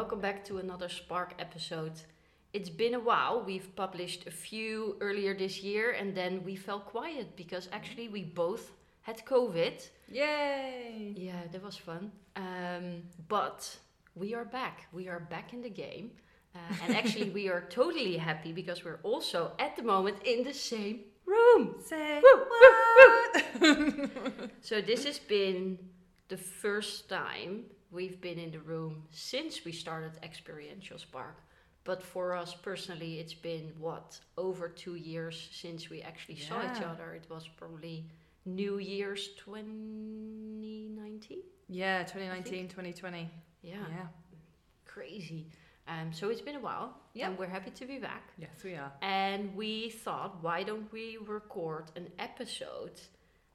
welcome back to another Spark episode. It's been a while. We've published a few earlier this year and then we fell quiet because actually we both had COVID. Yay! Yeah, that was fun. Um, but we are back. We are back in the game. Uh, and actually, we are totally happy because we're also at the moment in the same room. Say Woo, what? So, this has been the first time we've been in the room since we started Experiential Spark. But for us personally, it's been what, over two years since we actually saw each other. It was probably New Year's 2019. yeah, 2019, 2020. Yeah, Yeah. crazy. Um, so it's been a while, Yeah. and we're happy to be back. Yes, we are. And we thought, why don't we record an episode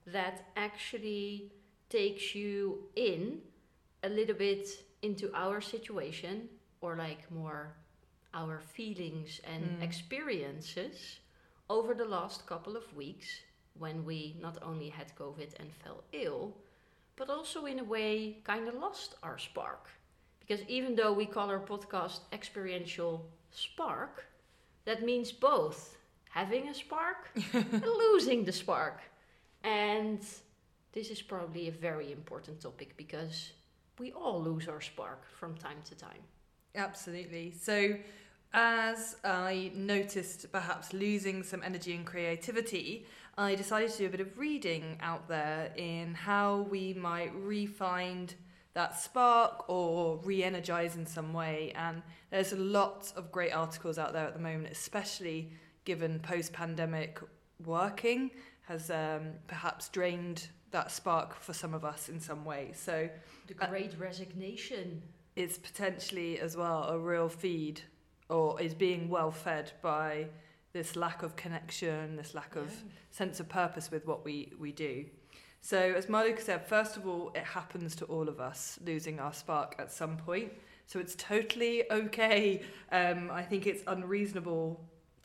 that actually takes you in a little bit into our situation, or like more our feelings and Mm. experiences over the last couple of weeks when we not only had COVID and fell ill, but also in a way kind of lost our spark. Because even though we call our podcast Experiential Spark, that means both having a spark and losing the spark. And this is probably a very important topic because we all lose our spark from time to time. Absolutely. So, as I noticed perhaps losing some energy and creativity, I decided to do a bit of reading out there in how we might re-find that spark or re-energize in some way. And there's a lot of great articles out there at the moment, especially given post-pandemic working has um, perhaps drained that spark for some of us in some way. So The Uh, great resignation. it's potentially as well a real feed or is being well fed by this lack of connection, this lack of sense of purpose with what we, we do. So, as Marluka said, first of all, it happens to all of us losing our spark at some point. So, it's totally okay. Um, I think it's unreasonable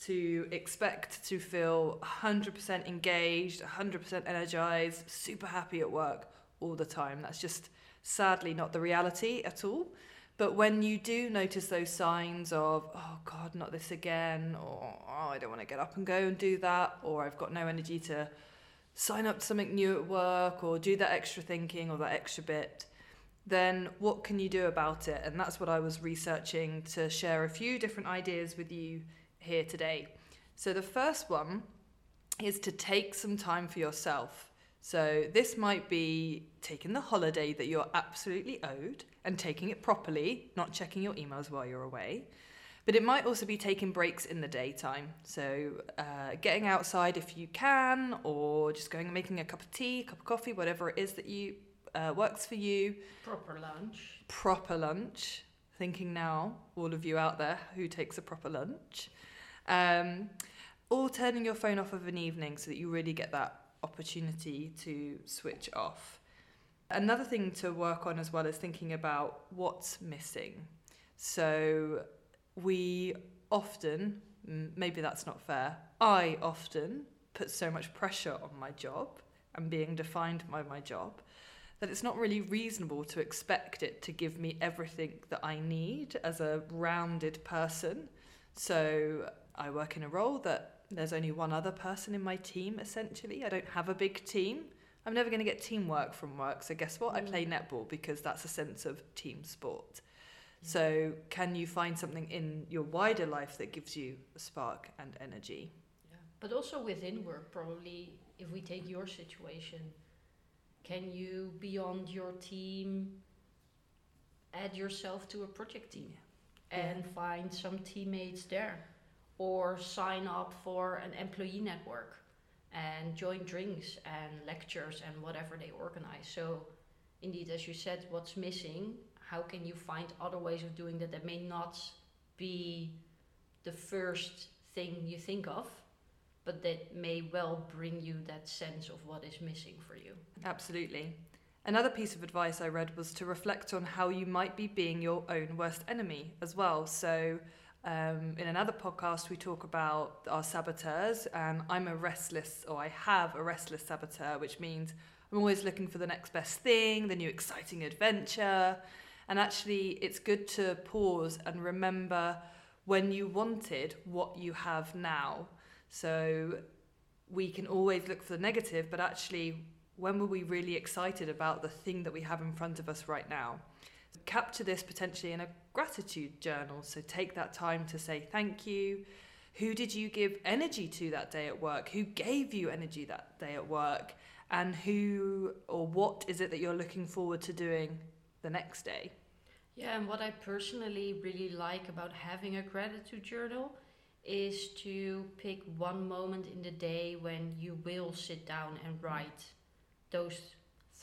to expect to feel 100% engaged, 100% energized, super happy at work all the time. That's just sadly not the reality at all. But when you do notice those signs of, oh God, not this again, or oh, I don't want to get up and go and do that, or I've got no energy to sign up to something new at work, or do that extra thinking or that extra bit, then what can you do about it? And that's what I was researching to share a few different ideas with you here today. So the first one is to take some time for yourself. So this might be taking the holiday that you're absolutely owed and taking it properly, not checking your emails while you're away. But it might also be taking breaks in the daytime. So uh, getting outside if you can, or just going and making a cup of tea, a cup of coffee, whatever it is that you uh, works for you. Proper lunch. Proper lunch. Thinking now, all of you out there who takes a proper lunch. Um, or turning your phone off of an evening so that you really get that opportunity to switch off. Another thing to work on as well is thinking about what's missing. So we often, maybe that's not fair, I often put so much pressure on my job and being defined by my job that it's not really reasonable to expect it to give me everything that I need as a rounded person. So I work in a role that there's only one other person in my team essentially. I don't have a big team. I'm never going to get teamwork from work. So guess what? I play mm. netball because that's a sense of team sport. Mm. So can you find something in your wider life that gives you a spark and energy? Yeah. But also within work, probably, if we take your situation, can you, beyond your team, add yourself to a project team and find some teammates there? Or sign up for an employee network and join drinks and lectures and whatever they organize. So, indeed, as you said, what's missing? How can you find other ways of doing that that may not be the first thing you think of, but that may well bring you that sense of what is missing for you? Absolutely. Another piece of advice I read was to reflect on how you might be being your own worst enemy as well. So, um, in another podcast, we talk about our saboteurs, and I'm a restless, or I have a restless saboteur, which means I'm always looking for the next best thing, the new exciting adventure. And actually, it's good to pause and remember when you wanted what you have now. So we can always look for the negative, but actually, when were we really excited about the thing that we have in front of us right now? Capture this potentially in a gratitude journal. So take that time to say thank you. Who did you give energy to that day at work? Who gave you energy that day at work? And who or what is it that you're looking forward to doing the next day? Yeah, and what I personally really like about having a gratitude journal is to pick one moment in the day when you will sit down and write those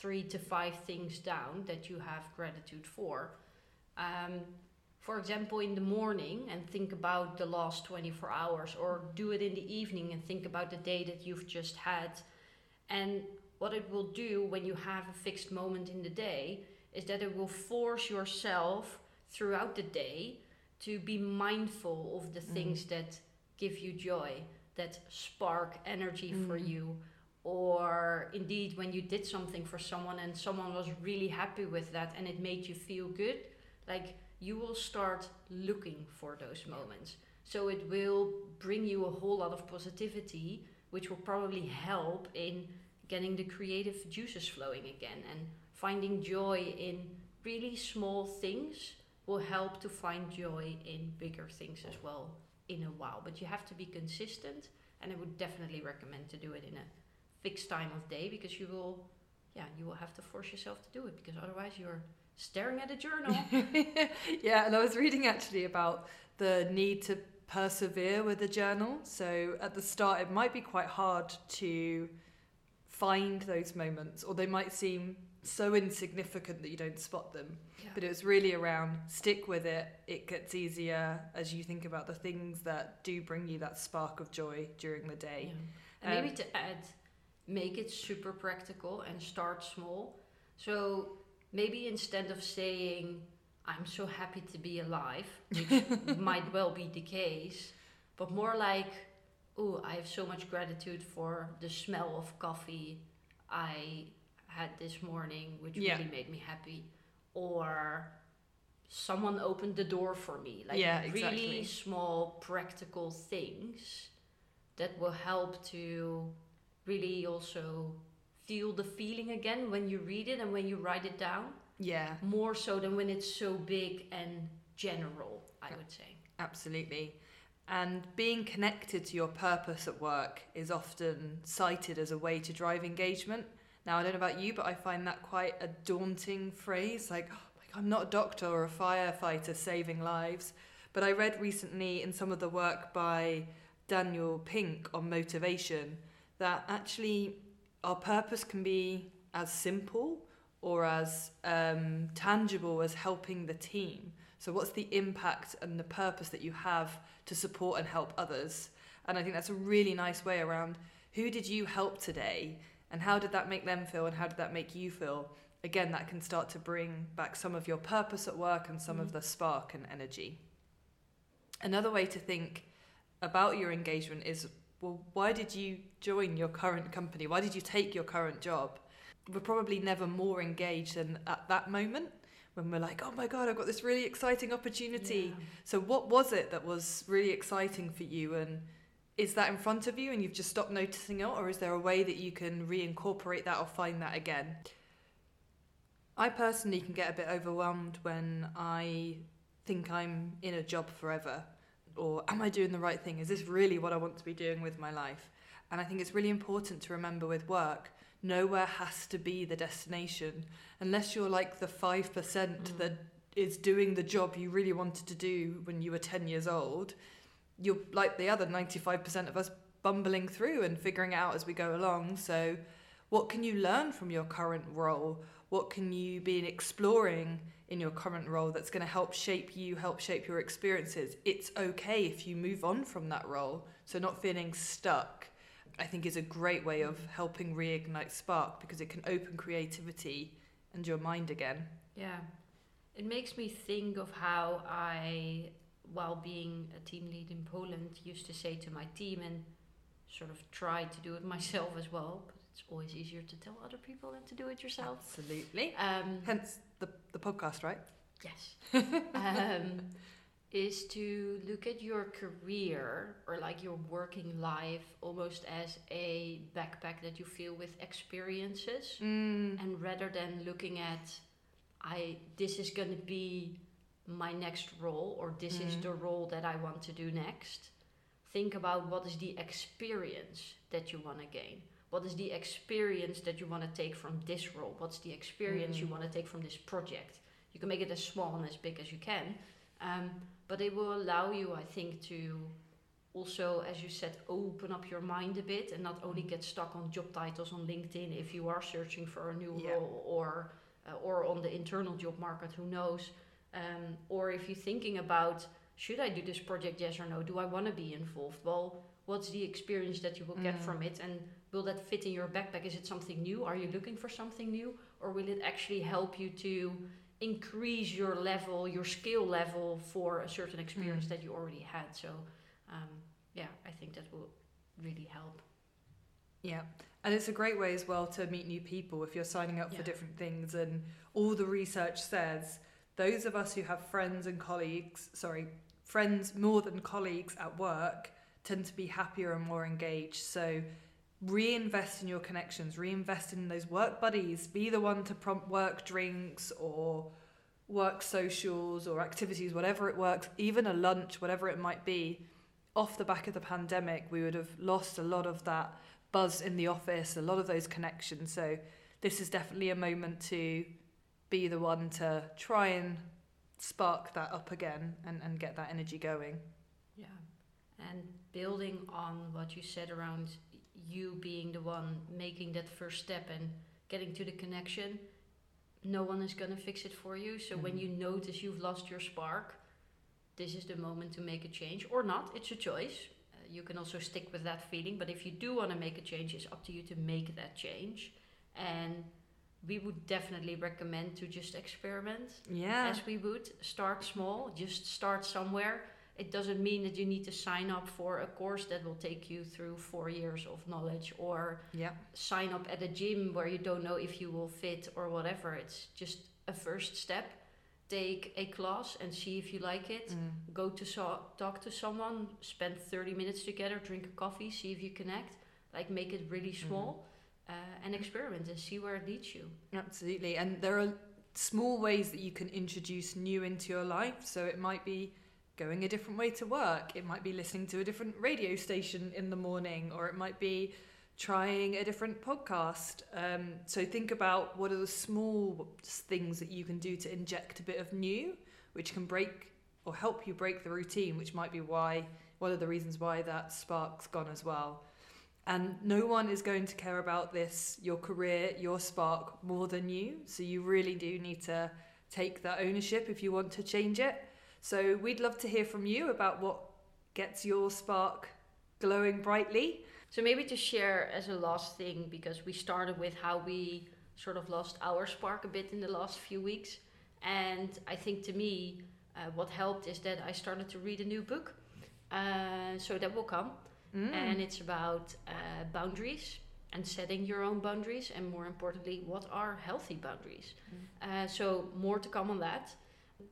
three to five things down that you have gratitude for. Um, for example, in the morning and think about the last 24 hours, or do it in the evening and think about the day that you've just had. And what it will do when you have a fixed moment in the day is that it will force yourself throughout the day to be mindful of the Mm. things that give you joy, that spark energy for Mm. you. Or indeed, when you did something for someone and someone was really happy with that and it made you feel good, like you will start looking for those moments. So it will bring you a whole lot of positivity, which will probably help in getting the creative juices flowing again and finding joy in really small things will help to find joy in bigger things as well in a while. But you have to be consistent, and I would definitely recommend to do it in a fixed time of day because you will, yeah, you will have to force yourself to do it because otherwise you're staring at a journal. yeah, and I was reading actually about the need to persevere with a journal. So at the start, it might be quite hard to find those moments, or they might seem so insignificant that you don't spot them. Yeah. But it was really around stick with it. It gets easier as you think about the things that do bring you that spark of joy during the day. Yeah. And maybe Um, to add, make it super practical and start small. So maybe instead of saying, I'm so happy to be alive, which might well be the case, but more like, oh, I have so much gratitude for the smell of coffee I had this morning, which Yeah. really made me happy. Or someone opened the door for me. Like Yeah, really small practical things that will help to really also feel the feeling again when you read it and when you write it down Yeah, more so than when it's so big and general i would say absolutely. And being connected to your purpose at work is often cited as a way to drive engagement. Now, I don't know about you, but I find that quite a daunting phrase. Like, oh, I'm not a doctor or a firefighter saving lives. But I read recently in some of the work by Daniel Pink on motivation that actually our purpose can be as simple or as um, tangible as helping the team. So, what's the impact and the purpose that you have to support and help others? And I think that's a really nice way around who did you help today and how did that make them feel and how did that make you feel? Again, that can start to bring back some of your purpose at work and some of Mm. the spark and energy. Another way to think about your engagement is well, why did you join your current company? Why did you take your current job? We're probably never more engaged than at that moment when we're like, oh my God, I've got this really exciting opportunity. Yeah. So, what was it that was really exciting for you? And is that in front of you and you've just stopped noticing it? Or is there a way that you can reincorporate that or find that again? I personally can get a bit overwhelmed when I think I'm in a job forever. Or am I doing the right thing? Is this really what I want to be doing with my life? And I think it's really important to remember with work, nowhere has to be the destination. Unless you're like the 5% Mm. that is doing the job you really wanted to do when you were 10 years old, you're like the other 95% of us bumbling through and figuring out as we go along. So, what can you learn from your current role? What can you be exploring in your current role that's going to help shape you, help shape your experiences? It's okay if you move on from that role. So, not feeling stuck, I think, is a great way of helping reignite spark because it can open creativity and your mind again. Yeah. It makes me think of how I, while being a team lead in Poland, used to say to my team and sort of try to do it myself as well, but it's always easier to tell other people than to do it yourself. Absolutely. Um, Hence the, the podcast, right? Yes. um, is to look at your career or like your working life almost as a backpack that you fill with experiences Mm. and rather than looking at i this is going to be my next role or this is Mm. the role that i want to do next think about what is the experience that you want to gain what is the experience that you want to take from this role what's the experience you Mm. want to take from this project you can make it as small and as big as you can um, but it will allow you i think to also as you said open up your mind a bit and not only get stuck on job titles on linkedin if you are searching for a new Yeah. role or uh, or on the internal job market who knows um, or if you're thinking about should i do this project yes or no do i want to be involved well what's the experience that you will get Mm. from it and will that fit in your backpack is it something new are you looking for something new or will it actually help you to increase your level your skill level for a certain experience Mm. that you already had so um, yeah i think that will really help Yeah. And it's a great way as well to meet new people if you're signing up for different things. And all the research says those of us who have friends and colleagues, sorry, friends more than colleagues at work tend to be happier and more engaged. So reinvest in your connections, reinvest in those work buddies, be the one to prompt work drinks or work socials or activities, whatever it works, even a lunch, whatever it might be. Off the back of the pandemic, we would have lost a lot of that buzz in the office, a lot of those connections. So this is definitely a moment to be the one to try and spark that up again and, and get that energy going. Yeah. And building on what you said around you being the one making that first step and getting to the connection, no one is going to fix it for you. So when Mhm. you notice you've lost your spark, this is the moment to make a change or not. It's a choice. Uh, you can also stick with that feeling, but if you do want to make a change, it's up to you to make that change. And we would definitely recommend to just experiment Yeah. as we would start small just start somewhere it doesn't mean that you need to sign up for a course that will take you through four years of knowledge or yeah. sign up at a gym where you don't know if you will fit or whatever it's just a first step take a class and see if you like it Mm. go to so- talk to someone spend 30 minutes together drink a coffee see if you connect like make it really small uh, and experiment and see where it leads you Absolutely. And there are small ways that you can introduce new into your life. So it might be going a different way to work, it might be listening to a different radio station in the morning, or it might be trying a different podcast. Um, so think about what are the small things that you can do to inject a bit of new, which can break or help you break the routine, which might be why one of the reasons why that spark's gone as well. And no one is going to care about this, your career, your spark, more than you. So you really do need to take that ownership if you want to change it. So we'd love to hear from you about what gets your spark glowing brightly. So maybe to share as a last thing, because we started with how we sort of lost our spark a bit in the last few weeks, and I think to me, uh, what helped is that I started to read a new book. Uh, so that will come, Mm. and it's about uh, boundaries and setting your own boundaries, and more importantly, what are healthy boundaries. Uh, so more to come on that,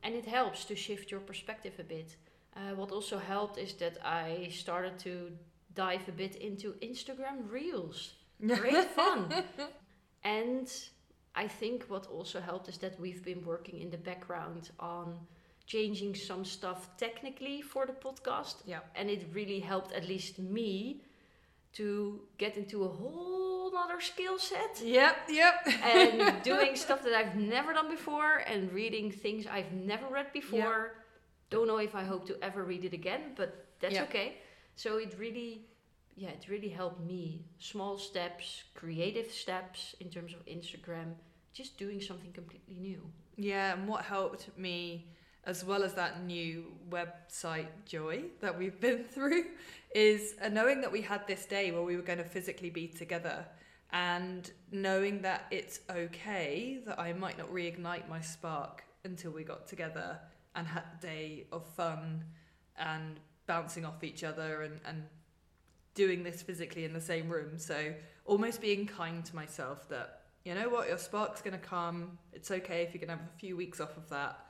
and it helps to shift your perspective a bit. Uh, what also helped is that I started to dive a bit into Instagram Reels. Great fun. and I think what also helped is that we've been working in the background on changing some stuff technically for the podcast. Yeah. And it really helped at least me to get into a whole other skill set Yep, yep. and doing stuff that I've never done before and reading things I've never read before. Don't know if I hope to ever read it again, but that's Yeah. okay. So it really, yeah, it really helped me. Small steps, creative steps in terms of Instagram, just doing something completely new. Yeah, and what helped me, as well as that new website joy that we've been through, is uh, knowing that we had this day where we were going to physically be together and knowing that it's okay that I might not reignite my spark until we got together and had a day of fun and bouncing off each other and, and doing this physically in the same room. So almost being kind to myself that you know what, your spark's to come. It's okay if you're to have a few weeks off of that.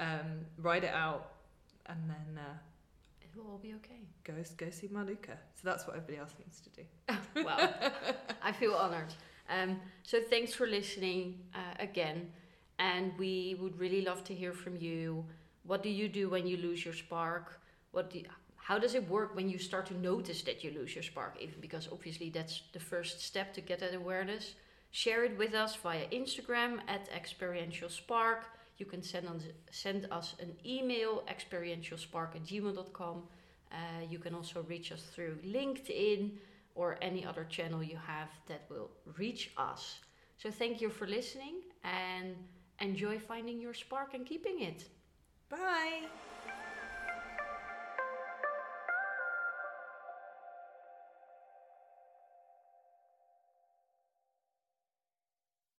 um, ride it out, and then uh, It will all be okay. go go see Maluka. So that's what everybody else needs to do. Wow. I feel honored. Um, so thanks for listening uh, again. And we would really love to hear from you. What do you do when you lose your spark? What do you, how does it work when you start to notice that you lose your spark? Even because obviously that's the first step to get that awareness. Share it with us via Instagram at experiential spark. You can send us, send us an email, experientialspark at gmail.com. Uh, you can also reach us through LinkedIn or any other channel you have that will reach us. So thank you for listening and enjoy finding your spark and keeping it. Bye.